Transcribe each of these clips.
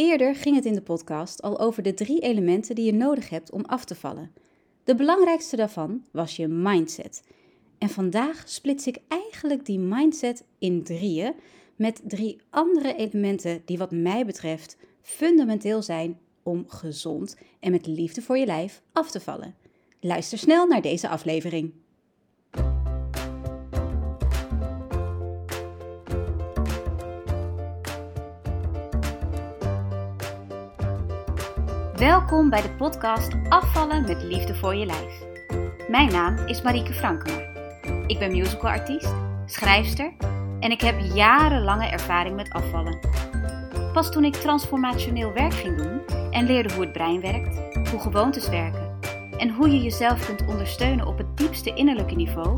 Eerder ging het in de podcast al over de drie elementen die je nodig hebt om af te vallen. De belangrijkste daarvan was je mindset. En vandaag splits ik eigenlijk die mindset in drieën met drie andere elementen die wat mij betreft fundamenteel zijn om gezond en met liefde voor je lijf af te vallen. Luister snel naar deze aflevering. Welkom bij de podcast Afvallen met liefde voor je lijf. Mijn naam is Marieke Frankema. Ik ben musicalartiest, schrijfster en ik heb jarenlange ervaring met afvallen. Pas toen ik transformationeel werk ging doen en leerde hoe het brein werkt, hoe gewoontes werken en hoe je jezelf kunt ondersteunen op het diepste innerlijke niveau,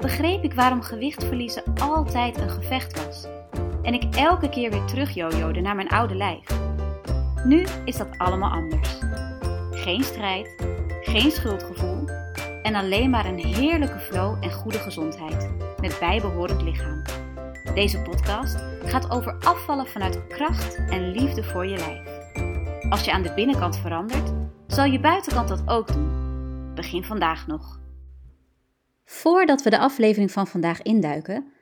begreep ik waarom gewicht verliezen altijd een gevecht was. En ik elke keer weer terug naar mijn oude lijf. Nu is dat allemaal anders. Geen strijd, geen schuldgevoel en alleen maar een heerlijke flow en goede gezondheid met bijbehorend lichaam. Deze podcast gaat over afvallen vanuit kracht en liefde voor je lijf. Als je aan de binnenkant verandert, zal je buitenkant dat ook doen. Begin vandaag nog. Voordat we de aflevering van vandaag induiken,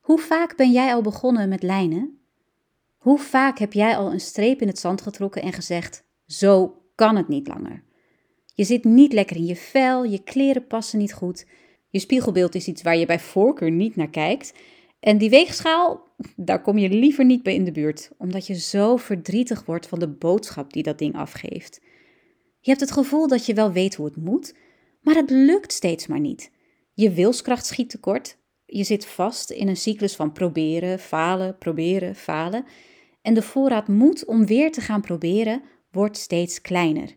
hoe vaak ben jij al begonnen met lijnen? Hoe vaak heb jij al een streep in het zand getrokken en gezegd: Zo kan het niet langer? Je zit niet lekker in je vel, je kleren passen niet goed, je spiegelbeeld is iets waar je bij voorkeur niet naar kijkt. En die weegschaal, daar kom je liever niet bij in de buurt, omdat je zo verdrietig wordt van de boodschap die dat ding afgeeft. Je hebt het gevoel dat je wel weet hoe het moet, maar het lukt steeds maar niet. Je wilskracht schiet tekort. Je zit vast in een cyclus van proberen, falen, proberen, falen en de voorraad moed om weer te gaan proberen wordt steeds kleiner.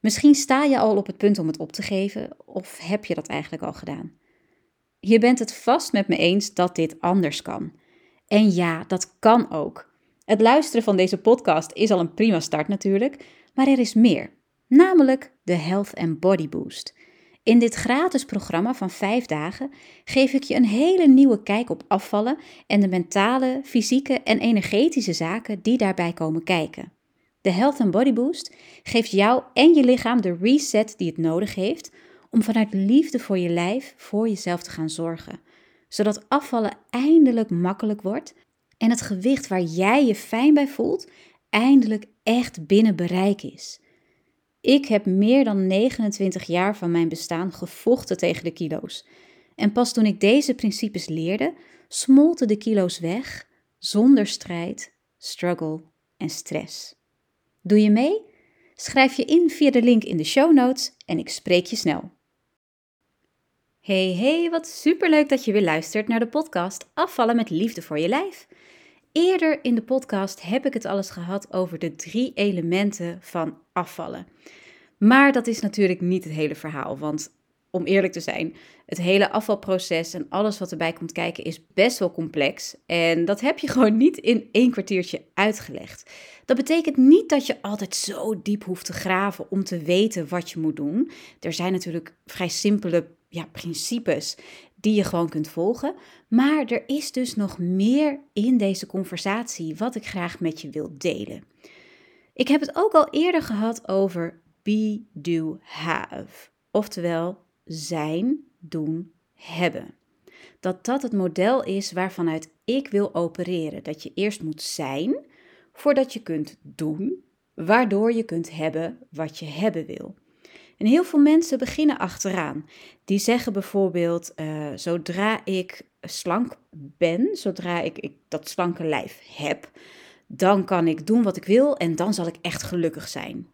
Misschien sta je al op het punt om het op te geven, of heb je dat eigenlijk al gedaan? Je bent het vast met me eens dat dit anders kan. En ja, dat kan ook. Het luisteren van deze podcast is al een prima start natuurlijk, maar er is meer, namelijk de Health and Body Boost. In dit gratis programma van vijf dagen geef ik je een hele nieuwe kijk op afvallen en de mentale, fysieke en energetische zaken die daarbij komen kijken. De Health and Body Boost geeft jou en je lichaam de reset die het nodig heeft om vanuit liefde voor je lijf voor jezelf te gaan zorgen, zodat afvallen eindelijk makkelijk wordt en het gewicht waar jij je fijn bij voelt eindelijk echt binnen bereik is. Ik heb meer dan 29 jaar van mijn bestaan gevochten tegen de kilo's. En pas toen ik deze principes leerde, smolten de kilo's weg zonder strijd, struggle en stress. Doe je mee? Schrijf je in via de link in de show notes en ik spreek je snel. Hey hey, wat superleuk dat je weer luistert naar de podcast Afvallen met liefde voor je lijf. Eerder in de podcast heb ik het alles gehad over de drie elementen van afvallen. Maar dat is natuurlijk niet het hele verhaal, want om eerlijk te zijn, het hele afvalproces en alles wat erbij komt kijken is best wel complex. En dat heb je gewoon niet in één kwartiertje uitgelegd. Dat betekent niet dat je altijd zo diep hoeft te graven om te weten wat je moet doen. Er zijn natuurlijk vrij simpele ja, principes die je gewoon kunt volgen. Maar er is dus nog meer in deze conversatie wat ik graag met je wil delen. Ik heb het ook al eerder gehad over be, do, have. Oftewel zijn, doen, hebben. Dat dat het model is waarvanuit ik wil opereren. Dat je eerst moet zijn voordat je kunt doen, waardoor je kunt hebben wat je hebben wil. En heel veel mensen beginnen achteraan. Die zeggen bijvoorbeeld: uh, zodra ik slank ben, zodra ik, ik dat slanke lijf heb, dan kan ik doen wat ik wil en dan zal ik echt gelukkig zijn.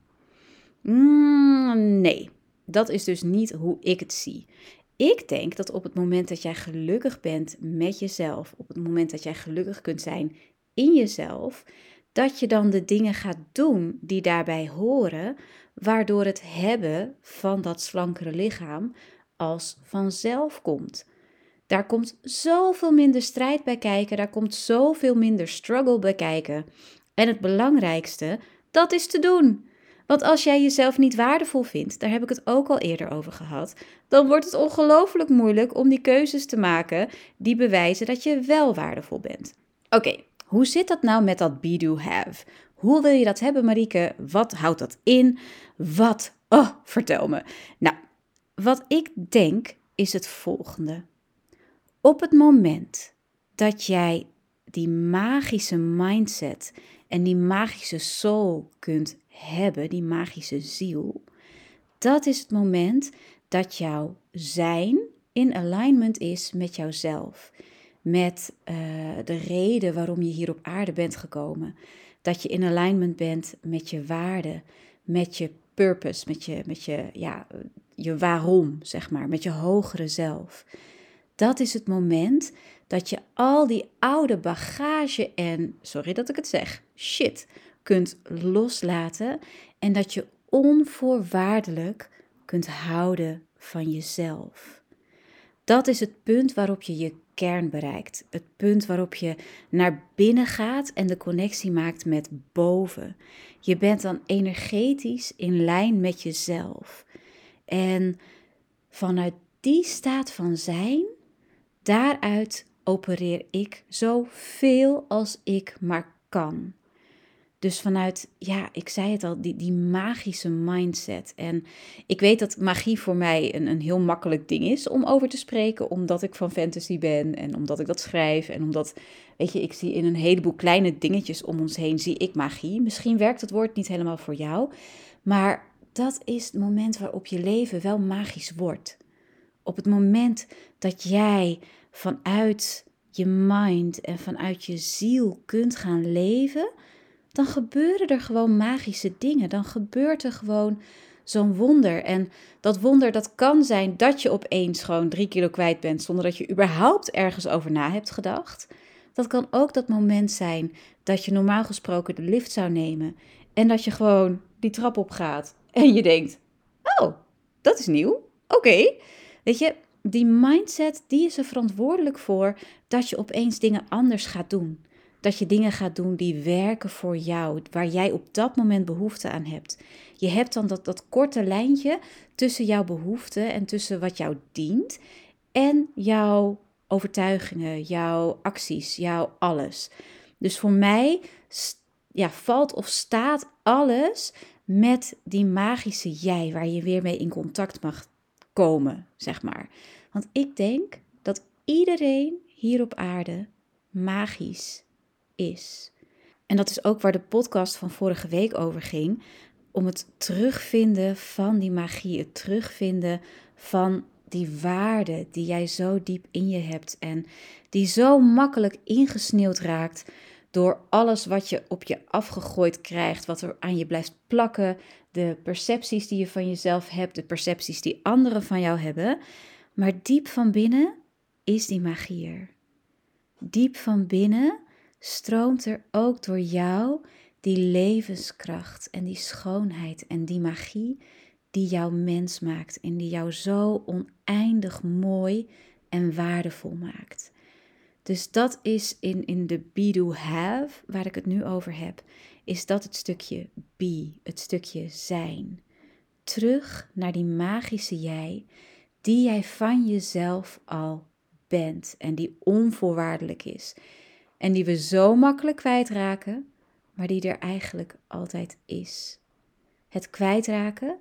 Mm, nee, dat is dus niet hoe ik het zie. Ik denk dat op het moment dat jij gelukkig bent met jezelf, op het moment dat jij gelukkig kunt zijn in jezelf, dat je dan de dingen gaat doen die daarbij horen, waardoor het hebben van dat slankere lichaam als vanzelf komt. Daar komt zoveel minder strijd bij kijken, daar komt zoveel minder struggle bij kijken. En het belangrijkste, dat is te doen. Want als jij jezelf niet waardevol vindt, daar heb ik het ook al eerder over gehad, dan wordt het ongelooflijk moeilijk om die keuzes te maken die bewijzen dat je wel waardevol bent. Oké, Hoe zit dat nou met dat be, have? Hoe wil je dat hebben, Marieke? Wat houdt dat in? Wat? Oh, vertel me. Nou, wat ik denk is het volgende. Op het moment dat jij die magische mindset en die magische soul kunt hebben, die magische ziel, dat is het moment dat jouw zijn in alignment is met jouzelf. Met uh, de reden waarom je hier op aarde bent gekomen. Dat je in alignment bent met je waarde, met je purpose, met je, met je, ja, je waarom, zeg maar, met je hogere zelf. Dat is het moment dat je al die oude bagage en, sorry dat ik het zeg, shit kunt loslaten en dat je onvoorwaardelijk kunt houden van jezelf. Dat is het punt waarop je je kern bereikt. Het punt waarop je naar binnen gaat en de connectie maakt met boven. Je bent dan energetisch in lijn met jezelf. En vanuit die staat van zijn, daaruit opereer ik zoveel als ik maar kan. Dus vanuit, ja, ik zei het al, die, die magische mindset. En ik weet dat magie voor mij een, een heel makkelijk ding is om over te spreken, omdat ik van fantasy ben en omdat ik dat schrijf. En omdat, weet je, ik zie in een heleboel kleine dingetjes om ons heen, zie ik magie. Misschien werkt het woord niet helemaal voor jou, maar dat is het moment waarop je leven wel magisch wordt. Op het moment dat jij vanuit je mind en vanuit je ziel kunt gaan leven dan gebeuren er gewoon magische dingen. Dan gebeurt er gewoon zo'n wonder. En dat wonder, dat kan zijn dat je opeens gewoon drie kilo kwijt bent zonder dat je überhaupt ergens over na hebt gedacht. Dat kan ook dat moment zijn dat je normaal gesproken de lift zou nemen en dat je gewoon die trap op gaat en je denkt: Oh, dat is nieuw. Oké. Weet je, die mindset die is er verantwoordelijk voor dat je opeens dingen anders gaat doen dat je dingen gaat doen die werken voor jou, waar jij op dat moment behoefte aan hebt. Je hebt dan dat, dat korte lijntje tussen jouw behoeften en tussen wat jou dient en jouw overtuigingen, jouw acties, jouw alles. Dus voor mij ja, valt of staat alles met die magische jij, waar je weer mee in contact mag komen, zeg maar. Want ik denk dat iedereen hier op aarde magisch is. En dat is ook waar de podcast van vorige week over ging. Om het terugvinden van die magie, het terugvinden van die waarde die jij zo diep in je hebt en die zo makkelijk ingesneeuwd raakt door alles wat je op je afgegooid krijgt, wat er aan je blijft plakken, de percepties die je van jezelf hebt, de percepties die anderen van jou hebben. Maar diep van binnen is die magie er. Diep van binnen stroomt er ook door jou die levenskracht en die schoonheid en die magie die jou mens maakt en die jou zo oneindig mooi en waardevol maakt. Dus dat is in, in de be do have, waar ik het nu over heb, is dat het stukje be, het stukje zijn. Terug naar die magische jij, die jij van jezelf al bent en die onvoorwaardelijk is en die we zo makkelijk kwijtraken, maar die er eigenlijk altijd is. Het kwijtraken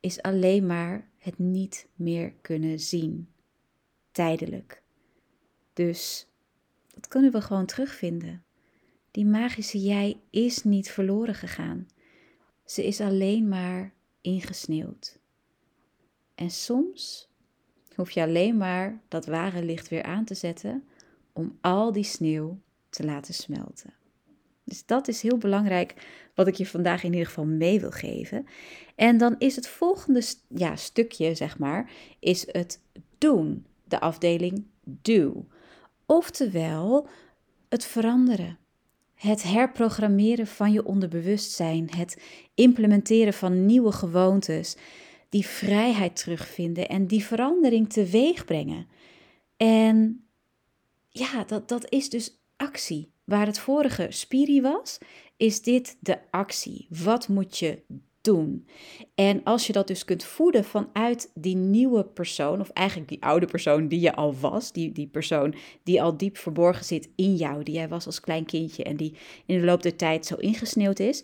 is alleen maar het niet meer kunnen zien, tijdelijk. Dus dat kunnen we gewoon terugvinden. Die magische jij is niet verloren gegaan. Ze is alleen maar ingesneeuwd. En soms hoef je alleen maar dat ware licht weer aan te zetten om al die sneeuw te laten smelten. Dus dat is heel belangrijk wat ik je vandaag in ieder geval mee wil geven. En dan is het volgende ja, stukje, zeg maar, is het doen. De afdeling do. Oftewel het veranderen. Het herprogrammeren van je onderbewustzijn. Het implementeren van nieuwe gewoontes. Die vrijheid terugvinden en die verandering teweeg brengen. En ja, dat, dat is dus actie. Waar het vorige spiri was, is dit de actie. Wat moet je doen. En als je dat dus kunt voeden vanuit die nieuwe persoon, of eigenlijk die oude persoon die je al was, die, die persoon die al diep verborgen zit in jou, die jij was als klein kindje en die in de loop der tijd zo ingesneeuwd is.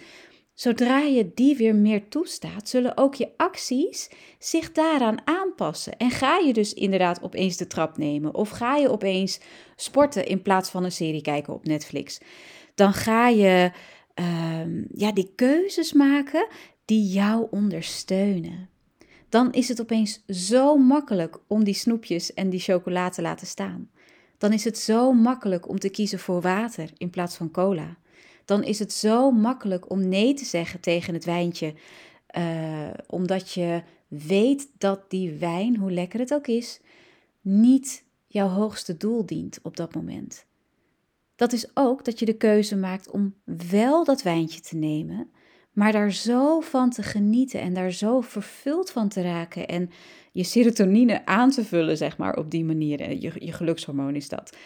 Zodra je die weer meer toestaat, zullen ook je acties zich daaraan aanpassen. En ga je dus inderdaad opeens de trap nemen, of ga je opeens sporten in plaats van een serie kijken op Netflix, dan ga je uh, ja, die keuzes maken die jou ondersteunen. Dan is het opeens zo makkelijk om die snoepjes en die chocolade te laten staan. Dan is het zo makkelijk om te kiezen voor water in plaats van cola. Dan is het zo makkelijk om nee te zeggen tegen het wijntje, uh, omdat je weet dat die wijn, hoe lekker het ook is, niet jouw hoogste doel dient op dat moment. Dat is ook dat je de keuze maakt om wel dat wijntje te nemen, maar daar zo van te genieten en daar zo vervuld van te raken en je serotonine aan te vullen, zeg maar, op die manier. Je, je gelukshormoon is dat.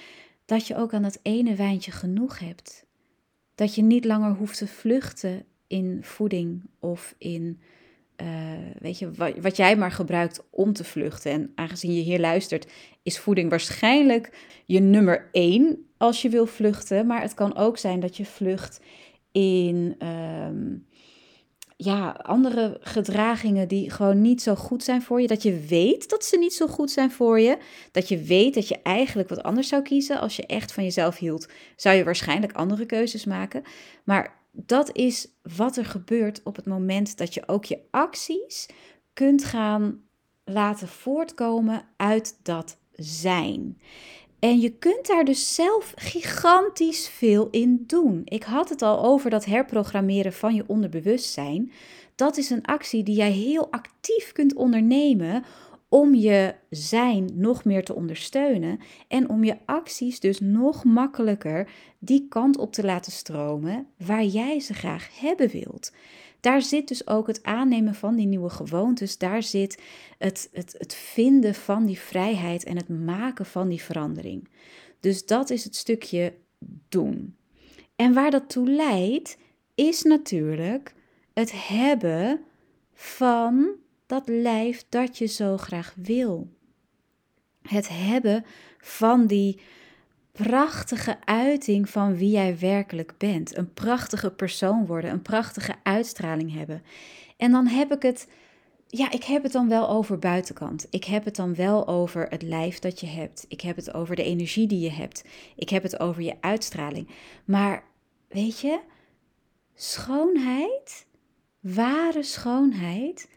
Dat je ook aan dat ene wijntje genoeg hebt. Dat je niet langer hoeft te vluchten in voeding of in, uh, weet je, wat, wat jij maar gebruikt om te vluchten. En aangezien je hier luistert, is voeding waarschijnlijk je nummer één als je wil vluchten. Maar het kan ook zijn dat je vlucht in um, ja, andere gedragingen die gewoon niet zo goed zijn voor je. Dat je weet dat ze niet zo goed zijn voor je. Dat je weet dat je eigenlijk wat anders zou kiezen. Als je echt van jezelf hield, zou je waarschijnlijk andere keuzes maken. Maar dat is wat er gebeurt op het moment dat je ook je acties kunt gaan laten voortkomen uit dat zijn. En je kunt daar dus zelf gigantisch veel in doen. Ik had het al over dat herprogrammeren van je onderbewustzijn. Dat is een actie die jij heel actief kunt ondernemen om je zijn nog meer te ondersteunen en om je acties dus nog makkelijker die kant op te laten stromen waar jij ze graag hebben wilt. Daar zit dus ook het aannemen van die nieuwe gewoontes. Daar zit het, het, het vinden van die vrijheid en het maken van die verandering. Dus dat is het stukje doen. En waar dat toe leidt, is natuurlijk het hebben van dat lijf dat je zo graag wil. Het hebben van die prachtige uiting van wie jij werkelijk bent. Een prachtige persoon worden, een prachtige uitstraling hebben. En dan heb ik het, ja, ik heb het dan wel over buitenkant. Ik heb het dan wel over het lijf dat je hebt. Ik heb het over de energie die je hebt. Ik heb het over je uitstraling. Maar weet je, schoonheid, ware schoonheid,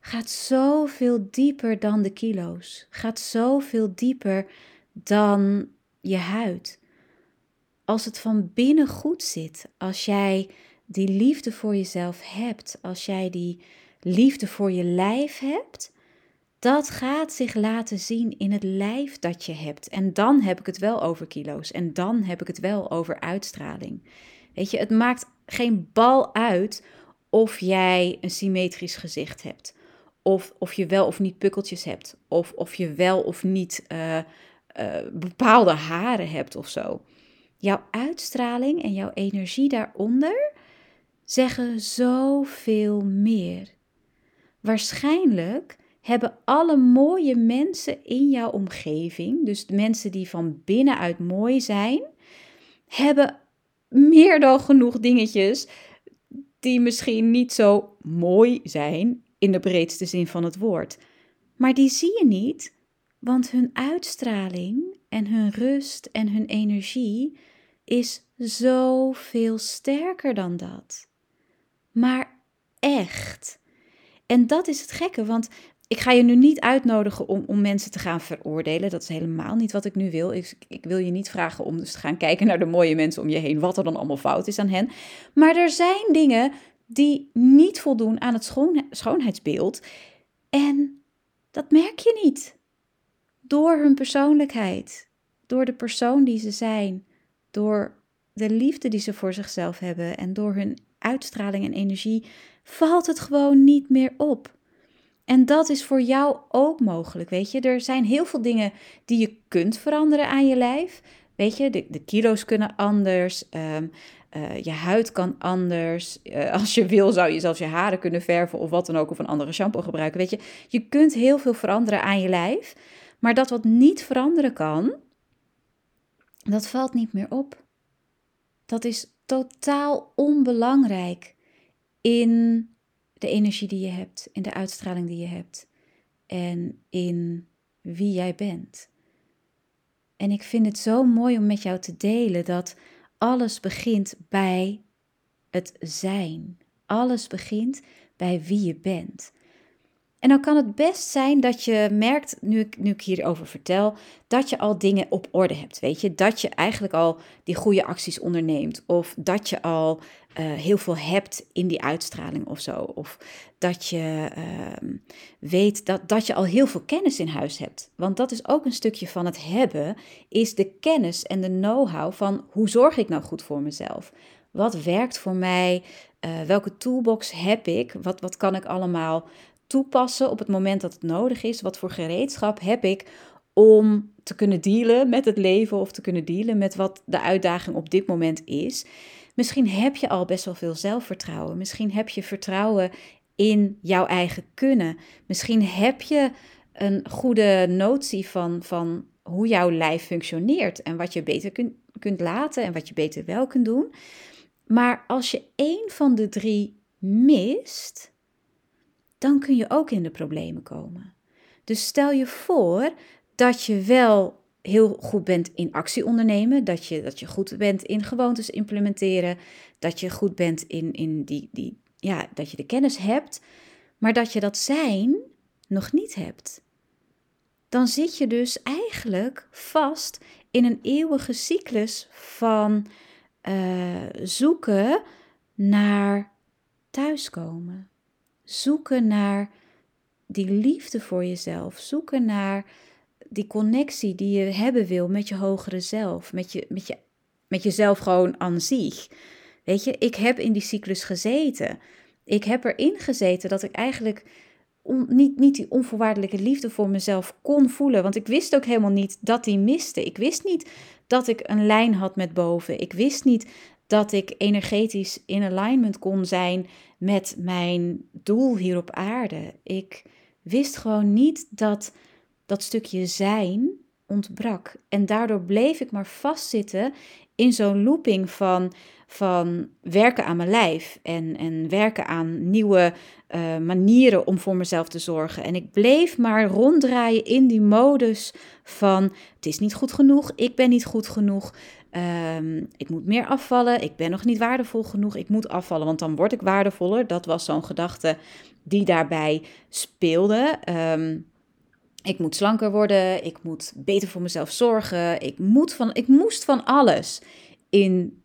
gaat zoveel dieper dan de kilo's. Gaat zoveel dieper dan je huid. Als het van binnen goed zit, als jij die liefde voor jezelf hebt, als jij die liefde voor je lijf hebt, dat gaat zich laten zien in het lijf dat je hebt. En dan heb ik het wel over kilo's en dan heb ik het wel over uitstraling. Weet je, het maakt geen bal uit of jij een symmetrisch gezicht hebt. Of, of je wel of niet pukkeltjes hebt. Of of je wel of niet uh, uh, bepaalde haren hebt of zo. Jouw uitstraling en jouw energie daaronder zeggen zoveel meer. Waarschijnlijk hebben alle mooie mensen in jouw omgeving, dus de mensen die van binnenuit mooi zijn, hebben meer dan genoeg dingetjes die misschien niet zo mooi zijn in de breedste zin van het woord. Maar die zie je niet, want hun uitstraling en hun rust en hun energie is zoveel sterker dan dat. Maar echt. En dat is het gekke, want ik ga je nu niet uitnodigen om, om mensen te gaan veroordelen. Dat is helemaal niet wat ik nu wil. Ik, ik wil je niet vragen om dus te gaan kijken naar de mooie mensen om je heen, wat er dan allemaal fout is aan hen. Maar er zijn dingen die niet voldoen aan het schoon, schoonheidsbeeld. En dat merk je niet. Door hun persoonlijkheid, door de persoon die ze zijn, door de liefde die ze voor zichzelf hebben en door hun uitstraling en energie, valt het gewoon niet meer op. En dat is voor jou ook mogelijk, weet je. Er zijn heel veel dingen die je kunt veranderen aan je lijf. Weet je, de, de kilo's kunnen anders. Um, Eh, je huid kan anders. Eh, als je wil, zou je zelfs je haren kunnen verven of wat dan ook, of een andere shampoo gebruiken. Weet je, je kunt heel veel veranderen aan je lijf. Maar dat wat niet veranderen kan, dat valt niet meer op. Dat is totaal onbelangrijk in de energie die je hebt, in de uitstraling die je hebt en in wie jij bent. En ik vind het zo mooi om met jou te delen dat alles begint bij het zijn. Alles begint bij wie je bent. En dan kan het best zijn dat je merkt, nu ik, nu ik hierover vertel, dat je al dingen op orde hebt. Weet je, dat je eigenlijk al die goede acties onderneemt. Of dat je al uh, heel veel hebt in die uitstraling of zo. Of dat je uh, weet dat, dat je al heel veel kennis in huis hebt. Want dat is ook een stukje van het hebben, is de kennis en de know-how van hoe zorg ik nou goed voor mezelf. Wat werkt voor mij? Uh, welke toolbox heb ik? Wat, wat kan ik allemaal toepassen op het moment dat het nodig is? Wat voor gereedschap heb ik om te kunnen dealen met het leven of te kunnen dealen met wat de uitdaging op dit moment is? Misschien heb je al best wel veel zelfvertrouwen. Misschien heb je vertrouwen in jouw eigen kunnen. Misschien heb je een goede notie van, van hoe jouw lijf functioneert en wat je beter kunt, kunt laten en wat je beter wel kunt doen. Maar als je één van de drie mist, dan kun je ook in de problemen komen. Dus stel je voor dat je wel heel goed bent in actie ondernemen, dat je, dat je goed bent in gewoontes implementeren, dat je goed bent in, in die, die, ja, dat je de kennis hebt, maar dat je dat zijn nog niet hebt. Dan zit je dus eigenlijk vast in een eeuwige cyclus van uh, zoeken naar thuiskomen. Zoeken naar die liefde voor jezelf. Zoeken naar die connectie die je hebben wil met je hogere zelf. Met, je, met, je, met jezelf gewoon aan zich. Weet je, ik heb in die cyclus gezeten. Ik heb erin gezeten dat ik eigenlijk niet, niet die onvoorwaardelijke liefde voor mezelf kon voelen. Want ik wist ook helemaal niet dat die miste. Ik wist niet dat ik een lijn had met boven. Ik wist niet dat ik energetisch in alignment kon zijn met mijn doel hier op aarde. Ik wist gewoon niet dat dat stukje zijn ontbrak. En daardoor bleef ik maar vastzitten in zo'n looping van, van werken aan mijn lijf en, en werken aan nieuwe uh, manieren om voor mezelf te zorgen. En ik bleef maar ronddraaien in die modus van het is niet goed genoeg, ik ben niet goed genoeg, Ehm, ik moet meer afvallen. Ik ben nog niet waardevol genoeg. Ik moet afvallen, want dan word ik waardevoller. Dat was zo'n gedachte die daarbij speelde. Ehm, ik moet slanker worden. Ik moet beter voor mezelf zorgen. Ik, moet van, ik moest van alles in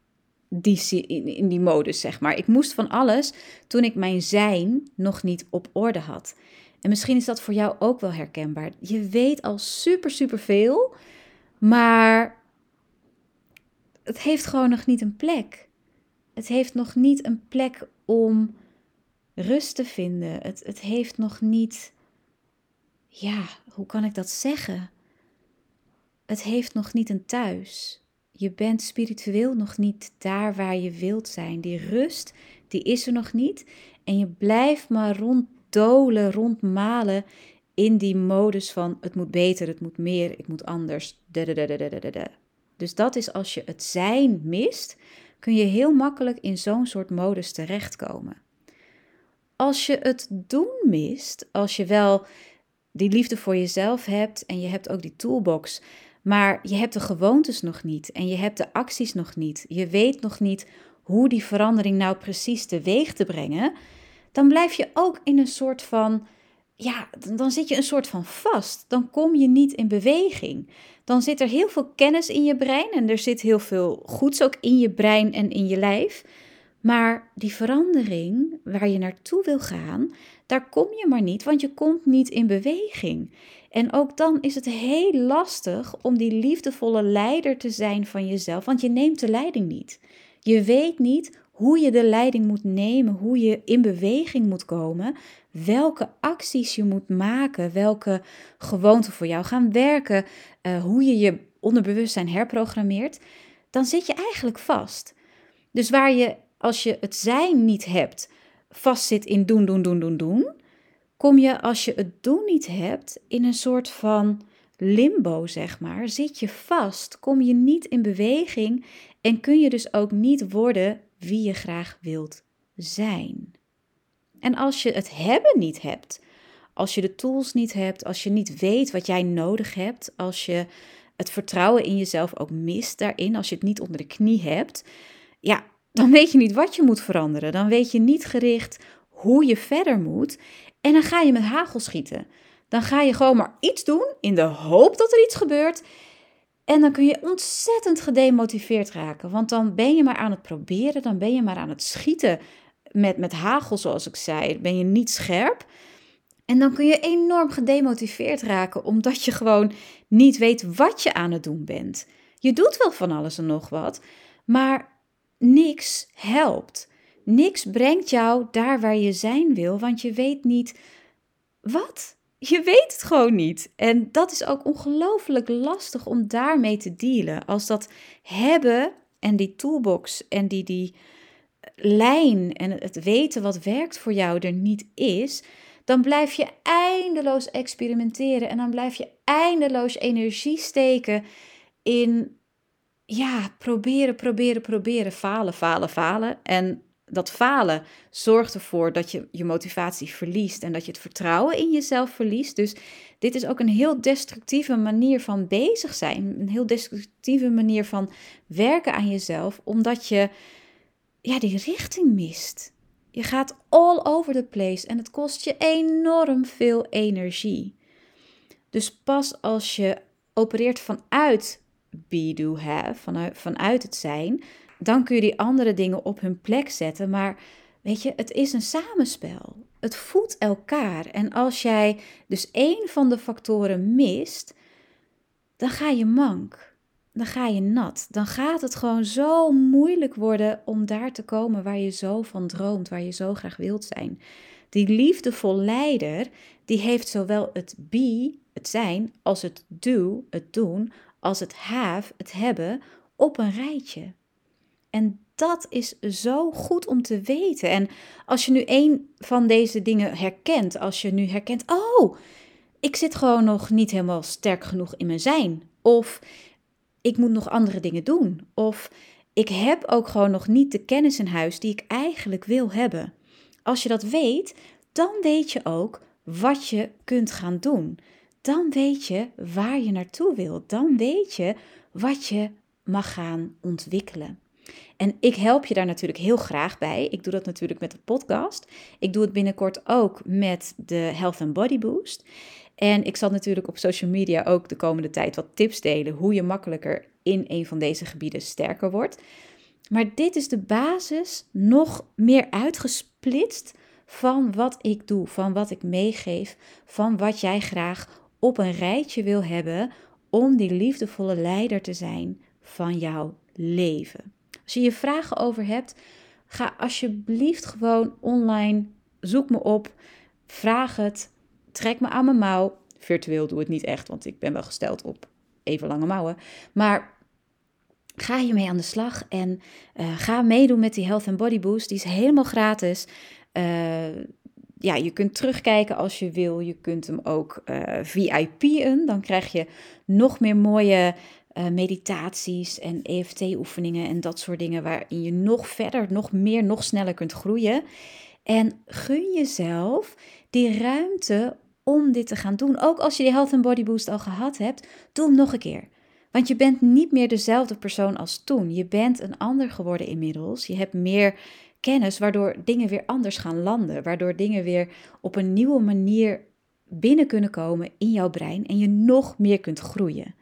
die, in, in die modus, zeg maar. Ik moest van alles toen ik mijn zijn nog niet op orde had. En misschien is dat voor jou ook wel herkenbaar. Je weet al super, super veel, maar het heeft gewoon nog niet een plek. Het heeft nog niet een plek om rust te vinden. Het, het heeft nog niet. Ja, hoe kan ik dat zeggen? Het heeft nog niet een thuis. Je bent spiritueel nog niet daar waar je wilt zijn. Die rust, die is er nog niet. En je blijft maar ronddolen, rondmalen in die modus van het moet beter, het moet meer, ik moet anders. Dus dat is als je het zijn mist, kun je heel makkelijk in zo'n soort modus terechtkomen. Als je het doen mist, als je wel die liefde voor jezelf hebt en je hebt ook die toolbox, maar je hebt de gewoontes nog niet en je hebt de acties nog niet, je weet nog niet hoe die verandering nou precies teweeg te brengen, dan blijf je ook in een soort van ja, dan zit je een soort van vast. Dan kom je niet in beweging. Dan zit er heel veel kennis in je brein en er zit heel veel goeds ook in je brein en in je lijf. Maar die verandering waar je naartoe wil gaan, daar kom je maar niet, want je komt niet in beweging. En ook dan is het heel lastig om die liefdevolle leider te zijn van jezelf, want je neemt de leiding niet. Je weet niet hoe je de leiding moet nemen, hoe je in beweging moet komen, welke acties je moet maken, welke gewoonten voor jou gaan werken, uh, hoe je je onderbewustzijn herprogrammeert, dan zit je eigenlijk vast. Dus waar je, als je het zijn niet hebt, vastzit in doen, doen, doen, doen, doen, kom je als je het doen niet hebt in een soort van limbo, zeg maar. Zit je vast, kom je niet in beweging en kun je dus ook niet worden wie je graag wilt zijn. En als je het hebben niet hebt, als je de tools niet hebt, als je niet weet wat jij nodig hebt, als je het vertrouwen in jezelf ook mist daarin, als je het niet onder de knie hebt, ja, dan weet je niet wat je moet veranderen. Dan weet je niet gericht hoe je verder moet. En dan ga je met hagel schieten. Dan ga je gewoon maar iets doen in de hoop dat er iets gebeurt. En dan kun je ontzettend gedemotiveerd raken. Want dan ben je maar aan het proberen, dan ben je maar aan het schieten met, met hagel, zoals ik zei. Ben je niet scherp. En dan kun je enorm gedemotiveerd raken, omdat je gewoon niet weet wat je aan het doen bent. Je doet wel van alles en nog wat, maar niks helpt. Niks brengt jou daar waar je zijn wil, want je weet niet wat. Je weet het gewoon niet. En dat is ook ongelooflijk lastig om daarmee te dealen. Als dat hebben en die toolbox en die, die lijn en het weten wat werkt voor jou er niet is, dan blijf je eindeloos experimenteren en dan blijf je eindeloos energie steken in ja, proberen, proberen, proberen, falen, falen, falen. En dat falen zorgt ervoor dat je je motivatie verliest en dat je het vertrouwen in jezelf verliest. Dus dit is ook een heel destructieve manier van bezig zijn, een heel destructieve manier van werken aan jezelf, omdat je ja, die richting mist. Je gaat all over the place en het kost je enorm veel energie. Dus pas als je opereert vanuit be, do, have, vanuit, vanuit het zijn, dan kun je die andere dingen op hun plek zetten. Maar weet je, het is een samenspel. Het voedt elkaar. En als jij dus één van de factoren mist, dan ga je mank dan ga je nat. Dan gaat het gewoon zo moeilijk worden om daar te komen waar je zo van droomt, waar je zo graag wilt zijn. Die liefdevol leider, die heeft zowel het be, het zijn, als het do, het doen, als het have, het hebben, op een rijtje. En dat is zo goed om te weten. En als je nu een van deze dingen herkent, als je nu herkent, oh, ik zit gewoon nog niet helemaal sterk genoeg in mijn zijn. Of ik moet nog andere dingen doen. Of ik heb ook gewoon nog niet de kennis in huis die ik eigenlijk wil hebben. Als je dat weet, dan weet je ook wat je kunt gaan doen. Dan weet je waar je naartoe wilt. Dan weet je wat je mag gaan ontwikkelen. En ik help je daar natuurlijk heel graag bij. Ik doe dat natuurlijk met de podcast. Ik doe het binnenkort ook met de Health and Body Boost. En ik zal natuurlijk op social media ook de komende tijd wat tips delen hoe je makkelijker in een van deze gebieden sterker wordt. Maar dit is de basis nog meer uitgesplitst van wat ik doe, van wat ik meegeef, van wat jij graag op een rijtje wil hebben om die liefdevolle leider te zijn van jouw leven. Als je je vragen over hebt, ga alsjeblieft gewoon online, zoek me op, vraag het, trek me aan mijn mouw. Virtueel doe het niet echt, want ik ben wel gesteld op even lange mouwen. Maar ga hiermee aan de slag en uh, ga meedoen met die Health and Body Boost. Die is helemaal gratis. Uh, ja, je kunt terugkijken als je wil. Je kunt hem ook uh, eh, VIP'en. Dan krijg je nog meer mooie meditaties en EFT-oefeningen en dat soort dingen. Waarin je nog verder, nog meer, nog sneller kunt groeien. En gun jezelf die ruimte om dit te gaan doen. Ook als je die Health and Body Boost al gehad hebt, doe hem nog een keer. Want je bent niet meer dezelfde persoon als toen. Je bent een ander geworden inmiddels. Je hebt meer kennis, waardoor dingen weer anders gaan landen. Waardoor dingen weer op een nieuwe manier binnen kunnen komen in jouw brein en je nog meer kunt groeien.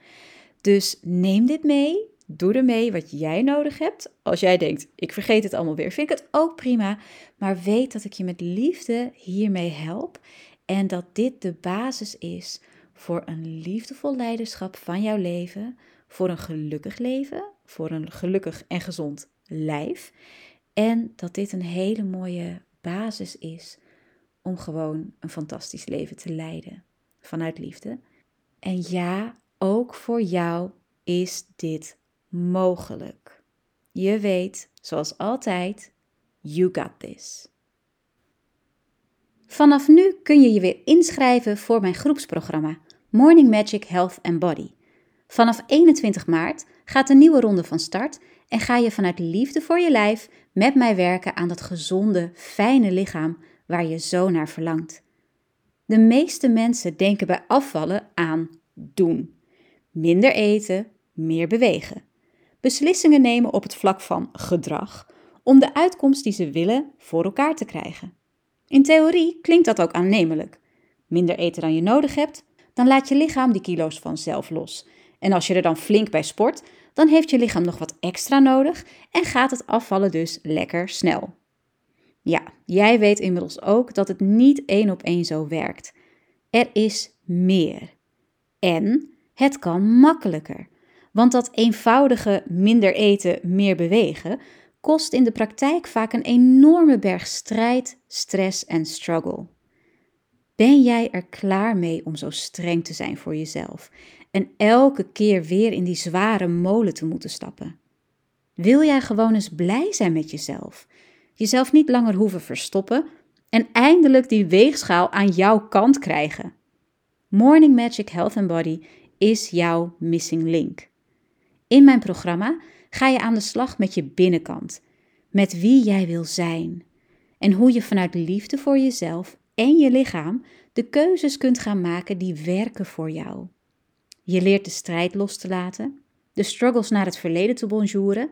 Dus neem dit mee. Doe ermee wat jij nodig hebt. Als jij denkt, ik vergeet het allemaal weer, vind ik het ook prima. Maar weet dat ik je met liefde hiermee help. En dat dit de basis is voor een liefdevol leiderschap van jouw leven, voor een gelukkig leven, voor een gelukkig en gezond lijf. En dat dit een hele mooie basis is om gewoon een fantastisch leven te leiden vanuit liefde. En ja, ook voor jou is dit mogelijk. je weet, zoals altijd, you got this. Vanaf nu kun je je weer inschrijven voor mijn groepsprogramma Morning Magic Health and Body. Vanaf 21 maart gaat de nieuwe ronde van start en ga je vanuit liefde voor je lijf met mij werken aan dat gezonde, fijne lichaam waar je zo naar verlangt. De meeste mensen denken bij afvallen aan doen. Minder eten, meer bewegen. Beslissingen nemen op het vlak van gedrag om de uitkomst die ze willen voor elkaar te krijgen. In theorie klinkt dat ook aannemelijk. Minder eten dan je nodig hebt, dan laat je lichaam die kilo's vanzelf los. En als je er dan flink bij sport, dan heeft je lichaam nog wat extra nodig en gaat het afvallen dus lekker snel. Ja, jij weet inmiddels ook dat het niet één op één zo werkt. Er is meer. En het kan makkelijker. Want dat eenvoudige minder eten, meer bewegen kost in de praktijk vaak een enorme berg strijd, stress en struggle. Ben jij er klaar mee om zo streng te zijn voor jezelf en elke keer weer in die zware molen te moeten stappen? Wil jij gewoon eens blij zijn met jezelf? Jezelf niet langer hoeven verstoppen en eindelijk die weegschaal aan jouw kant krijgen? Morning Magic Health and Body is jouw missing link. In mijn programma ga je aan de slag met je binnenkant, met wie jij wil zijn en hoe je vanuit liefde voor jezelf en je lichaam de keuzes kunt gaan maken die werken voor jou. Je leert de strijd los te laten, de struggles naar het verleden te bonjouren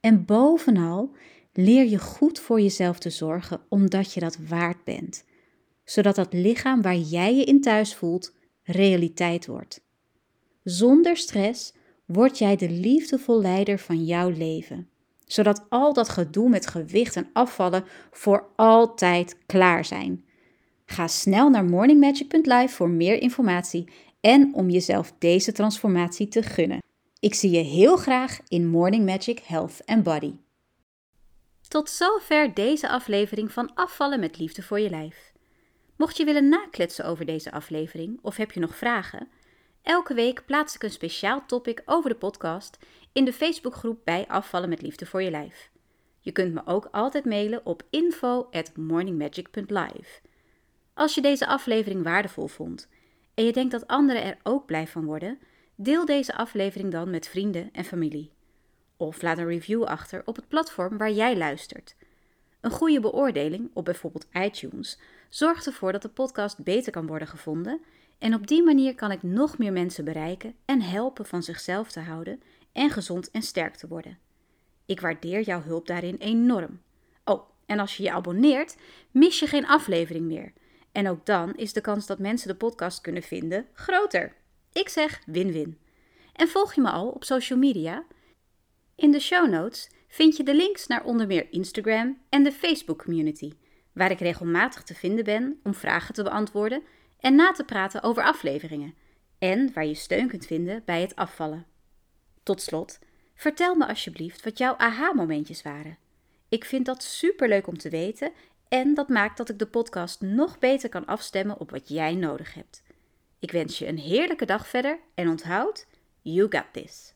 en bovenal leer je goed voor jezelf te zorgen omdat je dat waard bent, zodat dat lichaam waar jij je in thuis voelt realiteit wordt. Zonder stress word jij de liefdevol leider van jouw leven, zodat al dat gedoe met gewicht en afvallen voor altijd klaar zijn. Ga snel naar morningmagic.live voor meer informatie en om jezelf deze transformatie te gunnen. Ik zie je heel graag in Morning Magic Health and Body. Tot zover deze aflevering van Afvallen met Liefde voor je Lijf. Mocht je willen nakletsen over deze aflevering of heb je nog vragen, elke week plaats ik een speciaal topic over de podcast in de Facebookgroep bij Afvallen met Liefde voor je Lijf. Je kunt me ook altijd mailen op info@morningmagic.live. Als je deze aflevering waardevol vond en je denkt dat anderen er ook blij van worden, deel deze aflevering dan met vrienden en familie. Of laat een review achter op het platform waar jij luistert. Een goede beoordeling op bijvoorbeeld iTunes zorgt ervoor dat de podcast beter kan worden gevonden en op die manier kan ik nog meer mensen bereiken en helpen van zichzelf te houden en gezond en sterk te worden. Ik waardeer jouw hulp daarin enorm. Oh, en als je je abonneert, mis je geen aflevering meer. En ook dan is de kans dat mensen de podcast kunnen vinden groter. Ik zeg win-win. En volg je me al op social media? In de show notes vind je de links naar onder meer Instagram en de Facebook community, waar ik regelmatig te vinden ben om vragen te beantwoorden en na te praten over afleveringen en waar je steun kunt vinden bij het afvallen. Tot slot, vertel me alsjeblieft wat jouw aha-momentjes waren. Ik vind dat superleuk om te weten en dat maakt dat ik de podcast nog beter kan afstemmen op wat jij nodig hebt. Ik wens je een heerlijke dag verder en onthoud, you got this.